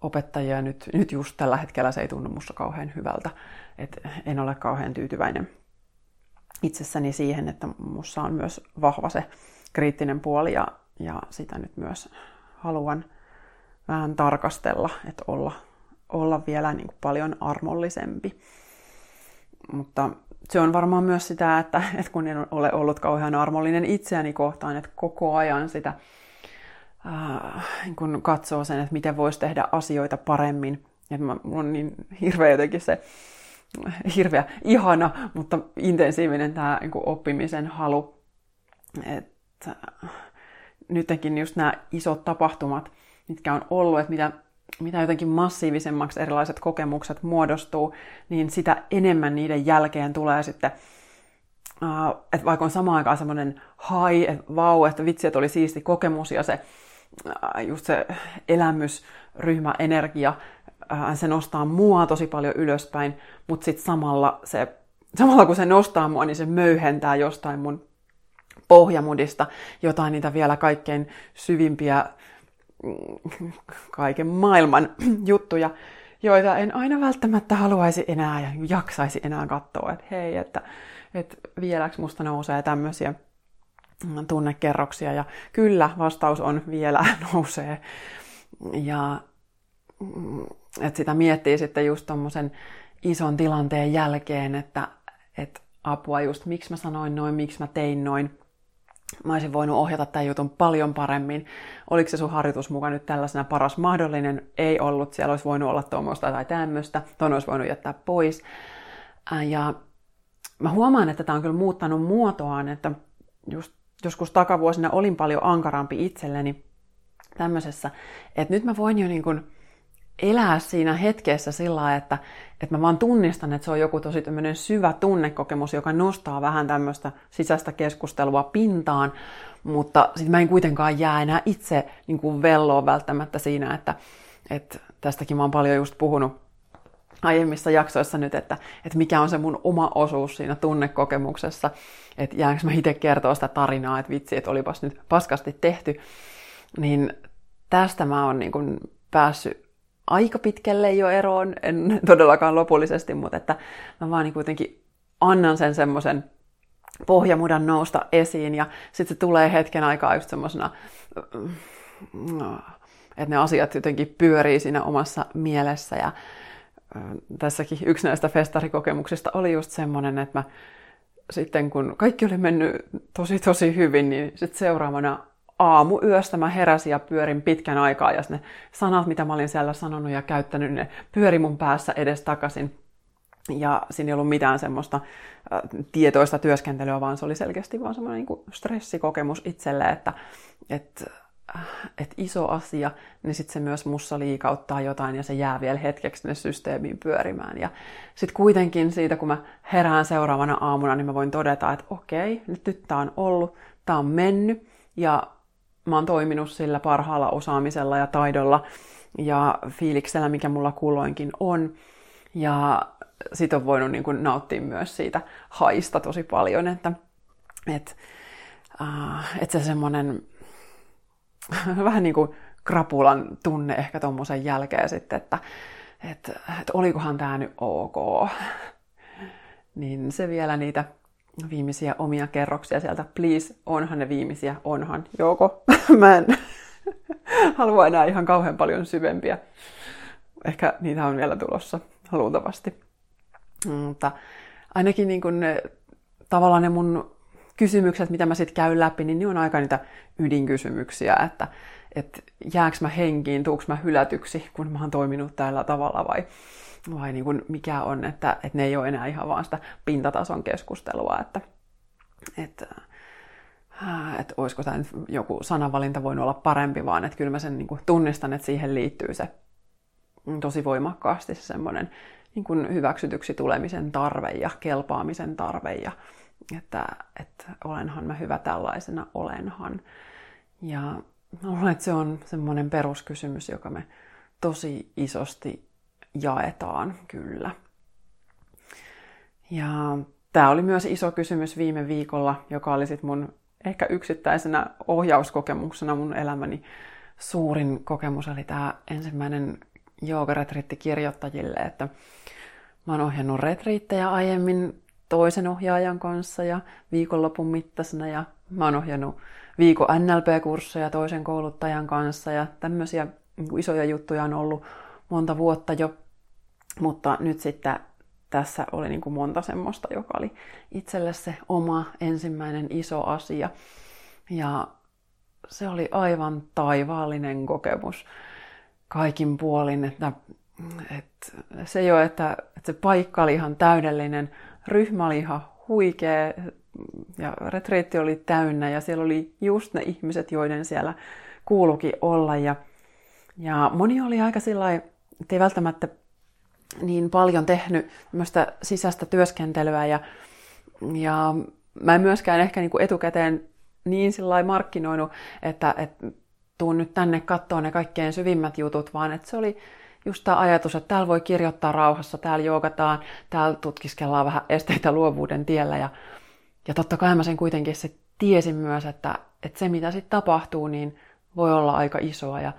opettajia. Nyt, nyt just tällä hetkellä se ei tunnu musta kauhean hyvältä. Et en ole kauhean tyytyväinen itsessäni siihen, että mussa on myös vahva se kriittinen puoli ja, ja sitä nyt myös haluan vähän tarkastella, että olla, olla vielä niin kuin paljon armollisempi. Mutta se on varmaan myös sitä, että, että kun en ole ollut kauhean armollinen itseäni kohtaan, että koko ajan sitä äh, kun katsoo sen, että miten voisi tehdä asioita paremmin. Että mä, mulla on niin hirveä jotenkin se hirveä ihana, mutta intensiivinen tämä niin oppimisen halu. Että nytkin just nämä isot tapahtumat, mitkä on ollut, että mitä, mitä jotenkin massiivisemmaksi erilaiset kokemukset muodostuu, niin sitä enemmän niiden jälkeen tulee sitten Uh, että vaikka on samaan aikaan semmoinen hai, että vau, että vitsi, että oli siisti kokemus ja se, uh, just se elämys, ryhmä, energia, uh, se nostaa mua tosi paljon ylöspäin, mutta sitten samalla, se, samalla kun se nostaa mua, niin se möyhentää jostain mun pohjamudista jotain niitä vielä kaikkein syvimpiä kaiken maailman juttuja, joita en aina välttämättä haluaisi enää ja jaksaisi enää katsoa, että hei, että, että vieläks musta nousee tämmöisiä tunnekerroksia. Ja kyllä, vastaus on vielä nousee. Ja mm, että sitä miettii sitten just tommosen ison tilanteen jälkeen, että, että apua just, miksi mä sanoin noin, miksi mä tein noin. Mä olisin voinut ohjata tämän jutun paljon paremmin. Oliko se sun harjoitus mukaan nyt tällaisena paras mahdollinen? Ei ollut. Siellä olisi voinut olla tuommoista tai tämmöistä. Tuon olisi voinut jättää pois. Ja mä huomaan, että tämä on kyllä muuttanut muotoaan, että just joskus takavuosina olin paljon ankarampi itselleni tämmöisessä, että nyt mä voin jo niin kuin elää siinä hetkessä sillä lailla, että, että mä vaan tunnistan, että se on joku tosi tämmöinen syvä tunnekokemus, joka nostaa vähän tämmöistä sisäistä keskustelua pintaan, mutta sitten mä en kuitenkaan jää enää itse niin kuin velloa välttämättä siinä, että, että tästäkin mä oon paljon just puhunut aiemmissa jaksoissa nyt, että, että mikä on se mun oma osuus siinä tunnekokemuksessa, että jäänkö mä itse kertoa sitä tarinaa, että vitsi, että olipas nyt paskasti tehty, niin tästä mä oon niin kuin päässyt aika pitkälle jo eroon, en todellakaan lopullisesti, mutta että mä vaan niin kuitenkin annan sen semmoisen pohjamudan nousta esiin. Ja sitten se tulee hetken aikaa just semmoisena, että ne asiat jotenkin pyörii siinä omassa mielessä. Ja tässäkin yksi näistä festarikokemuksista oli just semmoinen, että mä sitten kun kaikki oli mennyt tosi tosi hyvin, niin sitten seuraavana aamuyöstä mä heräsin ja pyörin pitkän aikaa ja ne sanat, mitä mä olin siellä sanonut ja käyttänyt, ne pyöri mun päässä edes takaisin. Ja siinä ei ollut mitään semmoista äh, tietoista työskentelyä, vaan se oli selkeästi vaan semmoinen niin stressikokemus itselle, että, että että iso asia, niin sitten se myös mussa liikauttaa jotain ja se jää vielä hetkeksi sinne systeemiin pyörimään. Ja sitten kuitenkin siitä, kun mä herään seuraavana aamuna, niin mä voin todeta, että okei, nyt, nyt tää on ollut, tää on mennyt ja mä oon toiminut sillä parhaalla osaamisella ja taidolla ja fiiliksellä, mikä mulla kulloinkin on. Ja sit on voinut niin kuin nauttia myös siitä haista tosi paljon, että, että, äh, että se semmoinen vähän niin kuin krapulan tunne ehkä tuommoisen jälkeen sitten, että, että, että olikohan tämä nyt ok. Niin se vielä niitä viimeisiä omia kerroksia sieltä. Please, onhan ne viimeisiä, onhan. Joko? Mä en halua enää ihan kauhean paljon syvempiä. Ehkä niitä on vielä tulossa, luultavasti. Mutta ainakin niin kuin ne, tavallaan ne mun kysymykset, mitä mä sitten käyn läpi, niin ne on aika niitä ydinkysymyksiä, että, että jääkö mä henkiin, tuuks mä hylätyksi, kun mä oon toiminut tällä tavalla vai, vai niin kuin mikä on, että, että ne ei ole enää ihan vaan sitä pintatason keskustelua, että, että, äh, että olisiko tämä joku sanavalinta voinut olla parempi, vaan että kyllä mä sen niin kuin tunnistan, että siihen liittyy se tosi voimakkaasti se semmoinen niin kuin hyväksytyksi tulemisen tarve ja kelpaamisen tarve ja, että, että olenhan mä hyvä tällaisena, olenhan. Ja luulen, että se on semmoinen peruskysymys, joka me tosi isosti jaetaan kyllä. Ja tämä oli myös iso kysymys viime viikolla, joka oli sitten mun ehkä yksittäisenä ohjauskokemuksena mun elämäni suurin kokemus, oli tämä ensimmäinen joogaretriitti kirjoittajille, että mä oon ohjannut retriittejä aiemmin toisen ohjaajan kanssa ja viikonlopun mittaisena ja mä oon ohjannut viikon NLP-kursseja toisen kouluttajan kanssa ja tämmöisiä niin isoja juttuja on ollut monta vuotta jo, mutta nyt sitten tässä oli niin kuin monta semmoista, joka oli itselle se oma ensimmäinen iso asia. Ja se oli aivan taivaallinen kokemus kaikin puolin, että et se jo, että, että se paikka oli ihan täydellinen, ryhmä oli ihan huikea ja retreetti oli täynnä ja siellä oli just ne ihmiset, joiden siellä kuulukin olla. Ja, ja moni oli aika sillä että ei välttämättä niin paljon tehnyt sisäistä työskentelyä ja, ja mä en myöskään ehkä niin kuin etukäteen niin sillä markkinoinut, että, että tuun nyt tänne katsoa ne kaikkein syvimmät jutut, vaan että se oli just tämä ajatus, että täällä voi kirjoittaa rauhassa, täällä joogataan, täällä tutkiskellaan vähän esteitä luovuuden tiellä. Ja, ja totta kai mä sen kuitenkin se tiesin myös, että, että se mitä sitten tapahtuu, niin voi olla aika isoa. Ja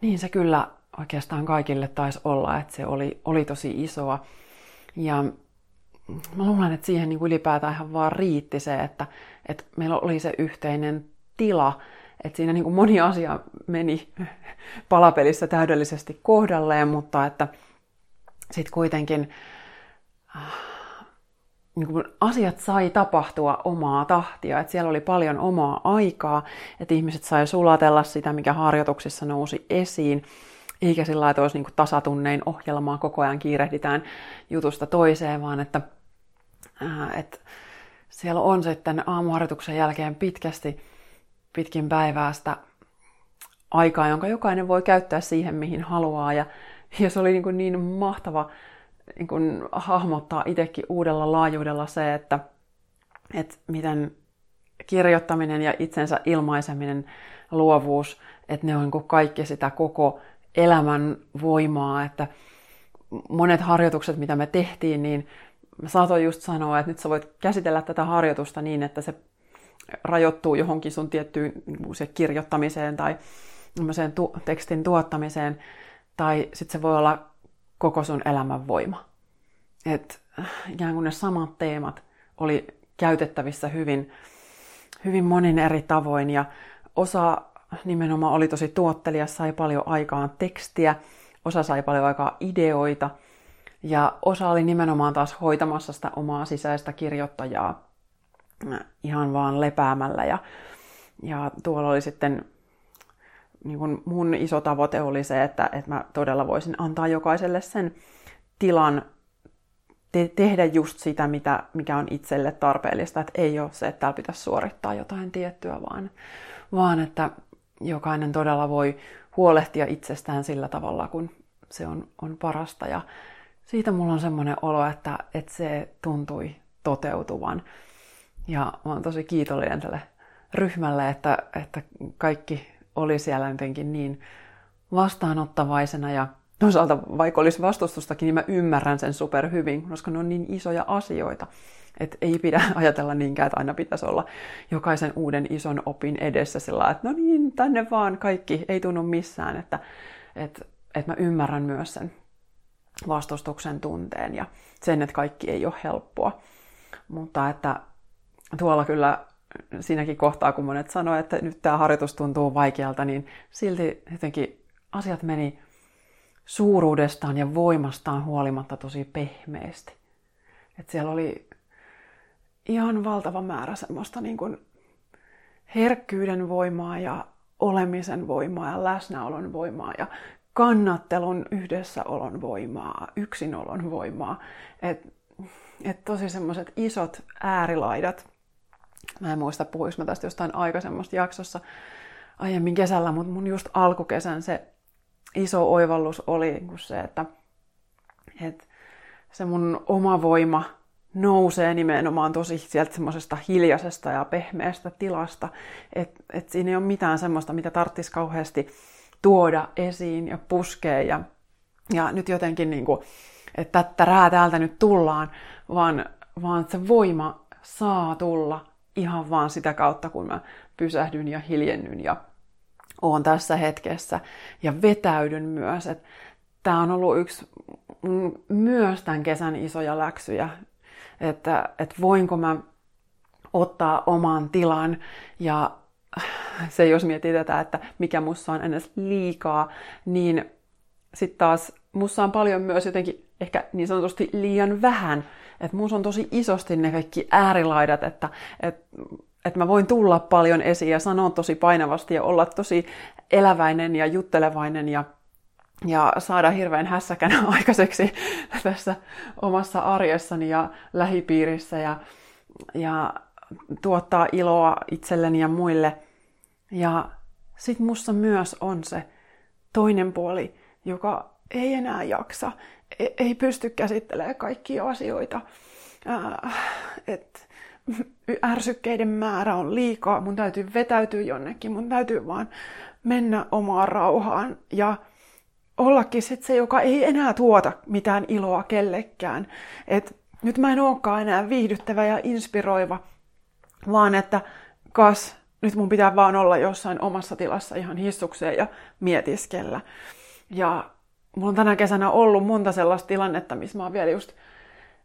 niin se kyllä oikeastaan kaikille taisi olla, että se oli, oli tosi isoa. Ja mä luulen, että siihen niin kuin ylipäätään ihan vaan riitti se, että, että meillä oli se yhteinen tila, että siinä niin kuin moni asia meni palapelissä täydellisesti kohdalleen, mutta että sitten kuitenkin äh, niin kuin asiat sai tapahtua omaa tahtia, että siellä oli paljon omaa aikaa, että ihmiset sai sulatella sitä, mikä harjoituksissa nousi esiin, eikä sillä lailla, että olisi niin kuin tasatunnein ohjelmaa, koko ajan kiirehditään jutusta toiseen, vaan että, äh, että siellä on sitten aamuharjoituksen jälkeen pitkästi pitkin päivää sitä aikaa, jonka jokainen voi käyttää siihen, mihin haluaa. Ja, ja se oli niin, kuin niin mahtava niin kuin hahmottaa itsekin uudella laajuudella se, että, että miten kirjoittaminen ja itsensä ilmaiseminen, luovuus, että ne on niin kaikki sitä koko elämän voimaa, että monet harjoitukset, mitä me tehtiin, niin mä saatoin just sanoa, että nyt sä voit käsitellä tätä harjoitusta niin, että se rajoittuu johonkin sun tiettyyn niin se kirjoittamiseen tai tu- tekstin tuottamiseen, tai sitten se voi olla koko sun elämän voima. Et ikään kuin ne samat teemat oli käytettävissä hyvin, hyvin monin eri tavoin, ja osa nimenomaan oli tosi tuottelija, sai paljon aikaan tekstiä, osa sai paljon aikaa ideoita, ja osa oli nimenomaan taas hoitamassa sitä omaa sisäistä kirjoittajaa ihan vaan lepäämällä. Ja, ja tuolla oli sitten, niin kun mun iso tavoite oli se, että, että mä todella voisin antaa jokaiselle sen tilan te- tehdä just sitä, mitä, mikä on itselle tarpeellista. Että ei ole se, että täällä pitäisi suorittaa jotain tiettyä, vaan, vaan että jokainen todella voi huolehtia itsestään sillä tavalla, kun se on, on parasta. Ja siitä mulla on semmoinen olo, että, että se tuntui toteutuvan. Ja mä oon tosi kiitollinen tälle ryhmälle, että, että kaikki oli siellä jotenkin niin vastaanottavaisena ja toisaalta vaikka olisi vastustustakin, niin mä ymmärrän sen super hyvin, koska ne on niin isoja asioita. Että ei pidä ajatella niinkään, että aina pitäisi olla jokaisen uuden ison opin edessä sillä että no niin, tänne vaan kaikki, ei tunnu missään. Että, että, että mä ymmärrän myös sen vastustuksen tunteen ja sen, että kaikki ei ole helppoa. Mutta että tuolla kyllä siinäkin kohtaa, kun monet sanoivat, että nyt tämä harjoitus tuntuu vaikealta, niin silti jotenkin asiat meni suuruudestaan ja voimastaan huolimatta tosi pehmeästi. Et siellä oli ihan valtava määrä semmoista niin kuin herkkyyden voimaa ja olemisen voimaa ja läsnäolon voimaa ja kannattelun yhdessäolon voimaa, yksinolon voimaa. Et, et tosi semmoiset isot äärilaidat Mä en muista, puhuis mä tästä jostain aikaisemmasta jaksossa aiemmin kesällä, mutta mun just alkukesän se iso oivallus oli niin se, että, että se mun oma voima nousee nimenomaan tosi sieltä semmoisesta hiljaisesta ja pehmeästä tilasta, että et siinä ei ole mitään semmoista, mitä tarvitsisi kauheasti tuoda esiin ja puskea ja, ja nyt jotenkin niin kuin, että tättärää täältä nyt tullaan, vaan, vaan se voima saa tulla ihan vaan sitä kautta, kun mä pysähdyn ja hiljennyn ja oon tässä hetkessä ja vetäydyn myös. Tämä on ollut yksi myös tämän kesän isoja läksyjä, että, että voinko mä ottaa oman tilan. Ja se jos miettii tätä, että mikä mussa on edes liikaa, niin sitten taas mussa on paljon myös jotenkin ehkä niin sanotusti liian vähän. Että muus on tosi isosti ne kaikki äärilaidat, että, että, että mä voin tulla paljon esiin ja sanoa tosi painavasti ja olla tosi eläväinen ja juttelevainen ja ja saada hirveän hässäkänä aikaiseksi tässä omassa arjessani ja lähipiirissä ja, ja tuottaa iloa itselleni ja muille. Ja sit musta myös on se toinen puoli, joka ei enää jaksa, e-, ei pysty käsittelemään kaikkia asioita. Et ärsykkeiden määrä on liikaa, mun täytyy vetäytyä jonnekin, mun täytyy vaan mennä omaan rauhaan ja ollakin sit se, joka ei enää tuota mitään iloa kellekään. Et nyt mä en olekaan enää viihdyttävä ja inspiroiva, vaan että kas, nyt mun pitää vaan olla jossain omassa tilassa ihan hissukseen ja mietiskellä. Ja mulla on tänä kesänä ollut monta sellaista tilannetta, missä mä oon vielä just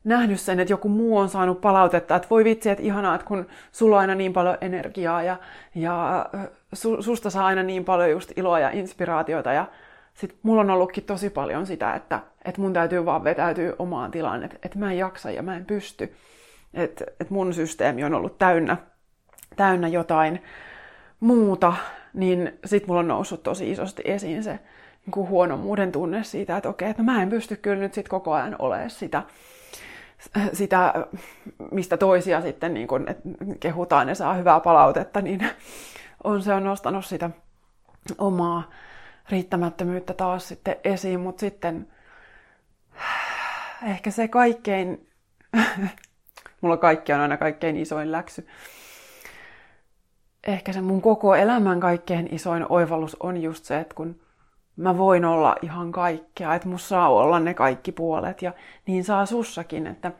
nähnyt sen, että joku muu on saanut palautetta, että voi vitsi, että ihanaa, että kun sulla on aina niin paljon energiaa ja, ja su, susta saa aina niin paljon just iloa ja inspiraatiota ja sitten mulla on ollutkin tosi paljon sitä, että, että mun täytyy vaan vetäytyä omaan tilaan, että, että mä en jaksa ja mä en pysty. Että, että mun systeemi on ollut täynnä, täynnä jotain muuta, niin sitten mulla on noussut tosi isosti esiin se niin kuin huonommuuden tunne siitä, että okei, että mä en pysty kyllä nyt sit koko ajan olemaan sitä, sitä mistä toisia sitten niin kun, kehutaan ja saa hyvää palautetta, niin on se on nostanut sitä omaa riittämättömyyttä taas sitten esiin, mutta sitten ehkä se kaikkein, mulla kaikki on aina kaikkein isoin läksy, ehkä se mun koko elämän kaikkein isoin oivallus on just se, että kun mä voin olla ihan kaikkea, että musta saa olla ne kaikki puolet ja niin saa sussakin, että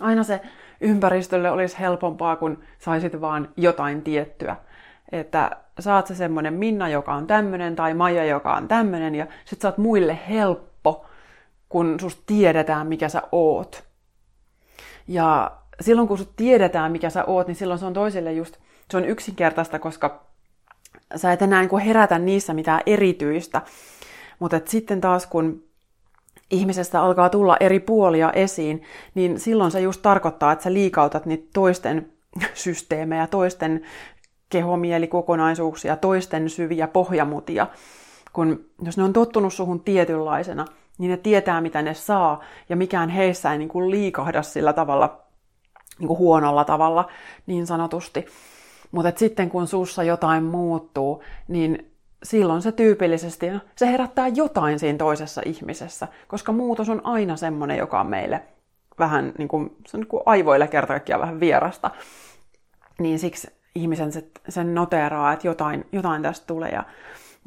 aina se ympäristölle olisi helpompaa, kun saisit vaan jotain tiettyä. Että saat se semmoinen Minna, joka on tämmöinen, tai Maija, joka on tämmöinen, ja sit sä oot muille helppo, kun susta tiedetään, mikä sä oot. Ja silloin, kun sut tiedetään, mikä sä oot, niin silloin se on toisille just, se on yksinkertaista, koska sä et enää niin herätä niissä mitään erityistä. Mutta sitten taas, kun ihmisestä alkaa tulla eri puolia esiin, niin silloin se just tarkoittaa, että sä liikautat niitä toisten systeemejä, toisten kehomielikikonaisuuksia, toisten syviä pohjamutia. Kun jos ne on tottunut suhun tietynlaisena, niin ne tietää, mitä ne saa, ja mikään heissä ei niin kuin liikahda sillä tavalla, niin kuin huonolla tavalla, niin sanotusti. Mutta sitten kun sussa jotain muuttuu, niin silloin se tyypillisesti, no, se herättää jotain siinä toisessa ihmisessä, koska muutos on aina semmoinen, joka on meille vähän niin kuin, se on niin kuin aivoille kerta vähän vierasta. Niin siksi ihmisen se, sen noteraa, että jotain, jotain tästä tulee ja,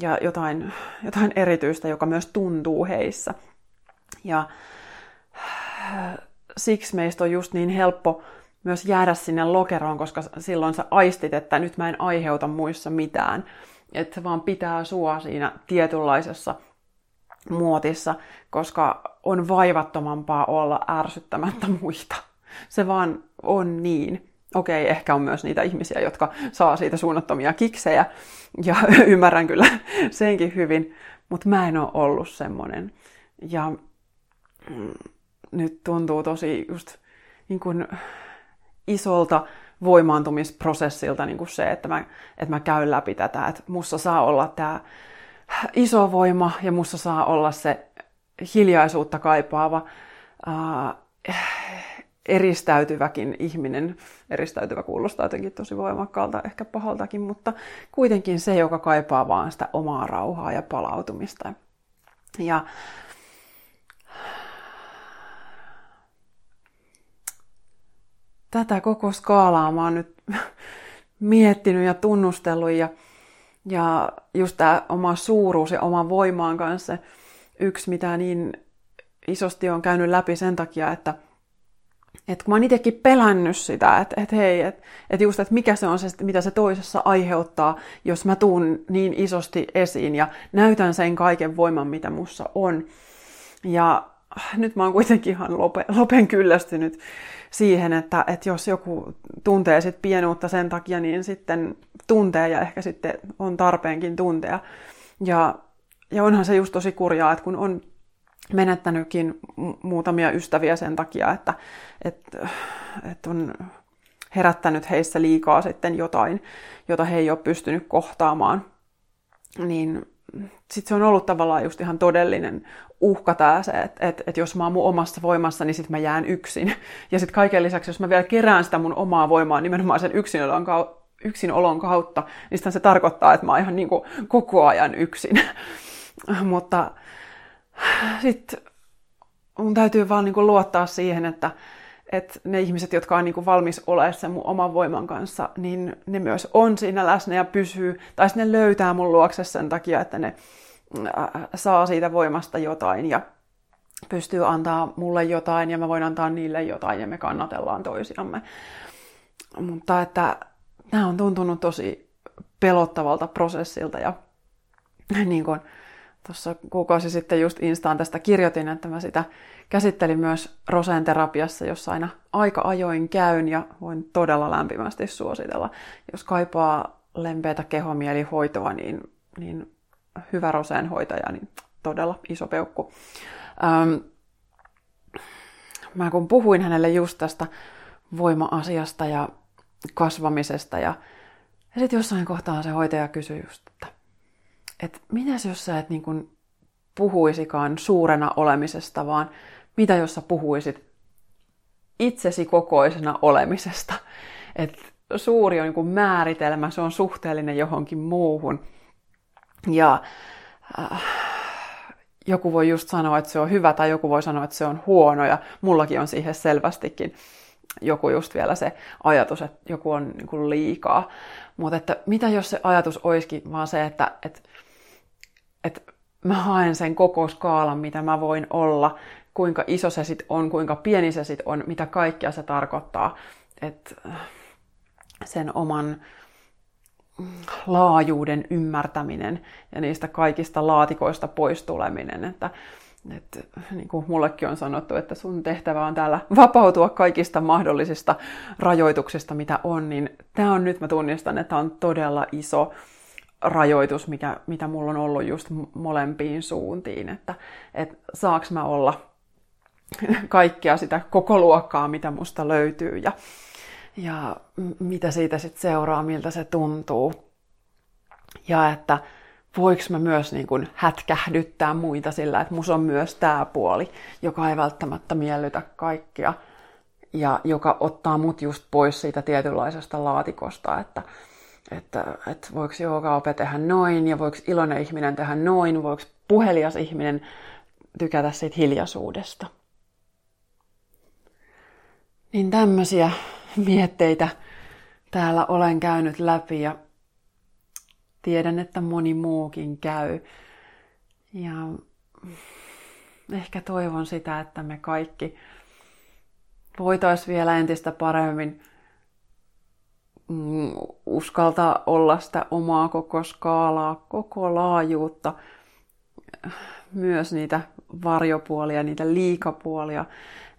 ja jotain, jotain erityistä, joka myös tuntuu heissä. Ja siksi meistä on just niin helppo myös jäädä sinne lokeroon, koska silloin sä aistit, että nyt mä en aiheuta muissa mitään. Että se vaan pitää sua siinä tietynlaisessa muotissa, koska on vaivattomampaa olla ärsyttämättä muita. Se vaan on niin. Okei, ehkä on myös niitä ihmisiä, jotka saa siitä suunnattomia kiksejä, ja ymmärrän kyllä senkin hyvin, mutta mä en ole ollut semmonen. Ja mm, nyt tuntuu tosi just niin kuin isolta voimaantumisprosessilta niin kuin se, että mä, että mä käyn läpi tätä, että mussa saa olla tämä iso voima ja mussa saa olla se hiljaisuutta kaipaava, ää, eristäytyväkin ihminen. Eristäytyvä kuulostaa jotenkin tosi voimakkaalta, ehkä pahaltakin, mutta kuitenkin se, joka kaipaa vaan sitä omaa rauhaa ja palautumista. Ja tätä koko skaalaa mä oon nyt miettinyt ja tunnustellut ja, ja just tämä oma suuruus ja oma voimaan kanssa yksi, mitä niin isosti on käynyt läpi sen takia, että et kun mä oon itsekin pelännyt sitä, että et hei, että et just, että mikä se on se, mitä se toisessa aiheuttaa, jos mä tuun niin isosti esiin ja näytän sen kaiken voiman, mitä mussa on. Ja nyt mä oon kuitenkin ihan lope, lopen kyllästynyt siihen, että, että jos joku tuntee sit pienuutta sen takia, niin sitten tuntee ja ehkä sitten on tarpeenkin tuntea. Ja, ja onhan se just tosi kurjaa, että kun on menettänytkin muutamia ystäviä sen takia, että, että, että on herättänyt heissä liikaa sitten jotain, jota he ei ole pystynyt kohtaamaan, niin sit se on ollut tavallaan just ihan todellinen uhka tää se, että et, et jos mä oon mun omassa voimassa, niin sit mä jään yksin. Ja sitten kaiken lisäksi, jos mä vielä kerään sitä mun omaa voimaa nimenomaan sen yksinolon, kau- yksinolon kautta, niin se tarkoittaa, että mä oon ihan niin kuin koko ajan yksin. Mutta sitten mun täytyy vaan niin kuin luottaa siihen, että, että ne ihmiset, jotka on niin kuin valmis olemaan sen mun oman voiman kanssa, niin ne myös on siinä läsnä ja pysyy, tai ne löytää mun luokse sen takia, että ne äh, saa siitä voimasta jotain ja pystyy antaa mulle jotain ja mä voin antaa niille jotain ja me kannatellaan toisiamme. Mutta että nämä on tuntunut tosi pelottavalta prosessilta ja niin kuin, tuossa kuukausi sitten just Instaan tästä kirjoitin, että mä sitä käsittelin myös Roseen terapiassa, jossa aina aika ajoin käyn ja voin todella lämpimästi suositella. Jos kaipaa lempeätä kehomielihoitoa, niin, niin hyvä Roseen hoitaja, niin todella iso peukku. Ähm, mä kun puhuin hänelle just tästä voima-asiasta ja kasvamisesta ja, ja sitten jossain kohtaa se hoitaja kysyi just, että että mitäs jos sä et niin kuin puhuisikaan suurena olemisesta, vaan mitä jos sä puhuisit itsesi kokoisena olemisesta. Että suuri on niin kuin määritelmä, se on suhteellinen johonkin muuhun. Ja äh, joku voi just sanoa, että se on hyvä, tai joku voi sanoa, että se on huono, ja mullakin on siihen selvästikin joku just vielä se ajatus, että joku on niin kuin liikaa. Mutta että mitä jos se ajatus olisikin vaan se, että, että että mä haen sen koko skaalan, mitä mä voin olla, kuinka iso se sit on, kuinka pieni se sit on, mitä kaikkea se tarkoittaa. Että sen oman laajuuden ymmärtäminen ja niistä kaikista laatikoista pois tuleminen. Että, että niin kuin mullekin on sanottu, että sun tehtävä on täällä vapautua kaikista mahdollisista rajoituksista, mitä on, niin tämä on nyt, mä tunnistan, että on todella iso rajoitus, mikä, mitä mulla on ollut just molempiin suuntiin, että, että saaks mä olla kaikkea sitä koko luokkaa, mitä musta löytyy ja, ja mitä siitä sitten seuraa, miltä se tuntuu. Ja että voiko mä myös niin kun hätkähdyttää muita sillä, että mus on myös tämä puoli, joka ei välttämättä miellytä kaikkia ja joka ottaa mut just pois siitä tietynlaisesta laatikosta, että, että, että voiko joogaope tehdä noin ja voiko iloinen ihminen tehdä noin, voiko puhelias ihminen tykätä siitä hiljaisuudesta. Niin tämmöisiä mietteitä täällä olen käynyt läpi ja tiedän, että moni muukin käy. Ja ehkä toivon sitä, että me kaikki voitaisiin vielä entistä paremmin mm, uskaltaa olla sitä omaa koko skaalaa, koko laajuutta, myös niitä varjopuolia, niitä liikapuolia,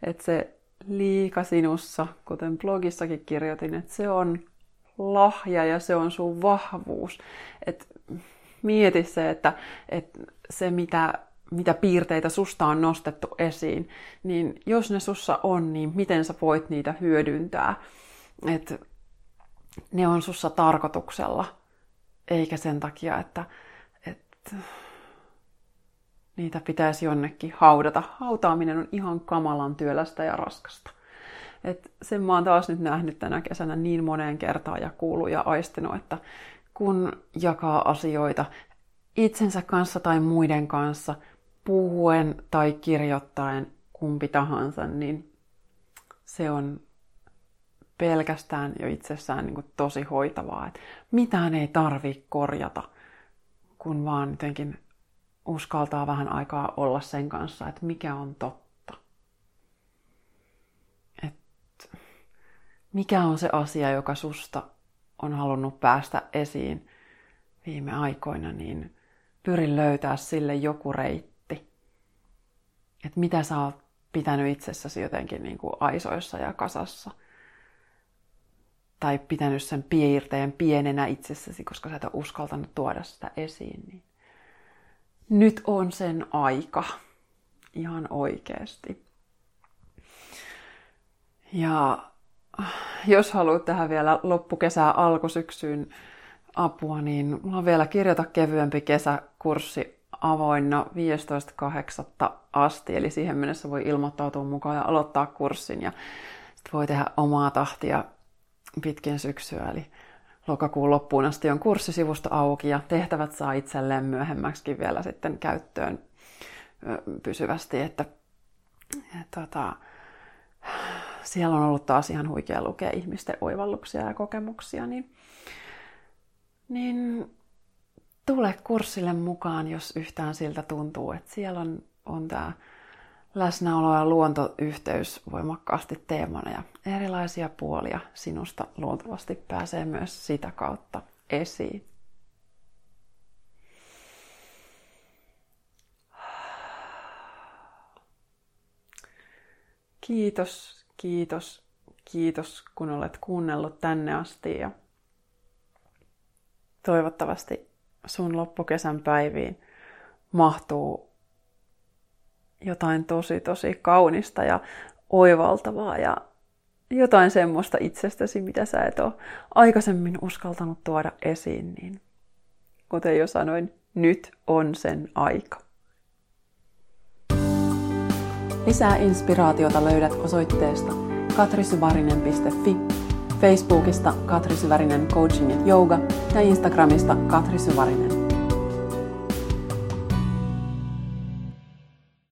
että se liika sinussa, kuten blogissakin kirjoitin, että se on lahja ja se on sun vahvuus. Et mieti se, että, että se mitä, mitä piirteitä susta on nostettu esiin, niin jos ne sussa on, niin miten sä voit niitä hyödyntää. Et ne on sussa tarkoituksella, eikä sen takia, että, että niitä pitäisi jonnekin haudata. Hautaaminen on ihan kamalan työlästä ja raskasta. Et sen mä oon taas nyt nähnyt tänä kesänä niin moneen kertaan ja kuullut ja aistinut, että kun jakaa asioita itsensä kanssa tai muiden kanssa, puhuen tai kirjoittaen kumpi tahansa, niin se on pelkästään jo itsessään niin kuin tosi hoitavaa. Että mitään ei tarvi korjata, kun vaan jotenkin uskaltaa vähän aikaa olla sen kanssa, että mikä on totta. Mikä on se asia, joka susta on halunnut päästä esiin viime aikoina, niin pyrin löytää sille joku reitti. Että mitä sä oot pitänyt itsessäsi jotenkin niin kuin aisoissa ja kasassa – tai pitänyt sen piirteen pienenä itsessäsi, koska sä et ole uskaltanut tuoda sitä esiin, niin nyt on sen aika. Ihan oikeasti. Ja jos haluat tähän vielä loppukesää alkusyksyyn apua, niin mulla on vielä kirjoita kevyempi kesäkurssi avoinna 15.8. asti, eli siihen mennessä voi ilmoittautua mukaan ja aloittaa kurssin ja sitten voi tehdä omaa tahtia pitkin syksyä, eli lokakuun loppuun asti on kurssisivusto auki ja tehtävät saa itselleen myöhemmäksi vielä sitten käyttöön pysyvästi, että, että tota, siellä on ollut taas ihan huikea lukea ihmisten oivalluksia ja kokemuksia, niin, niin tule kurssille mukaan, jos yhtään siltä tuntuu, että siellä on, on tämä läsnäolo ja luontoyhteys voimakkaasti teemana ja erilaisia puolia sinusta luultavasti pääsee myös sitä kautta esiin. Kiitos, kiitos, kiitos kun olet kuunnellut tänne asti ja toivottavasti sun loppukesän päiviin mahtuu jotain tosi tosi kaunista ja oivaltavaa ja jotain semmoista itsestäsi, mitä sä et ole aikaisemmin uskaltanut tuoda esiin, niin kuten jo sanoin, nyt on sen aika. Lisää inspiraatiota löydät osoitteesta katrisyvarinen.fi, Facebookista Katri Syvärinen Coaching ja Yoga ja Instagramista Katri Syvärinen.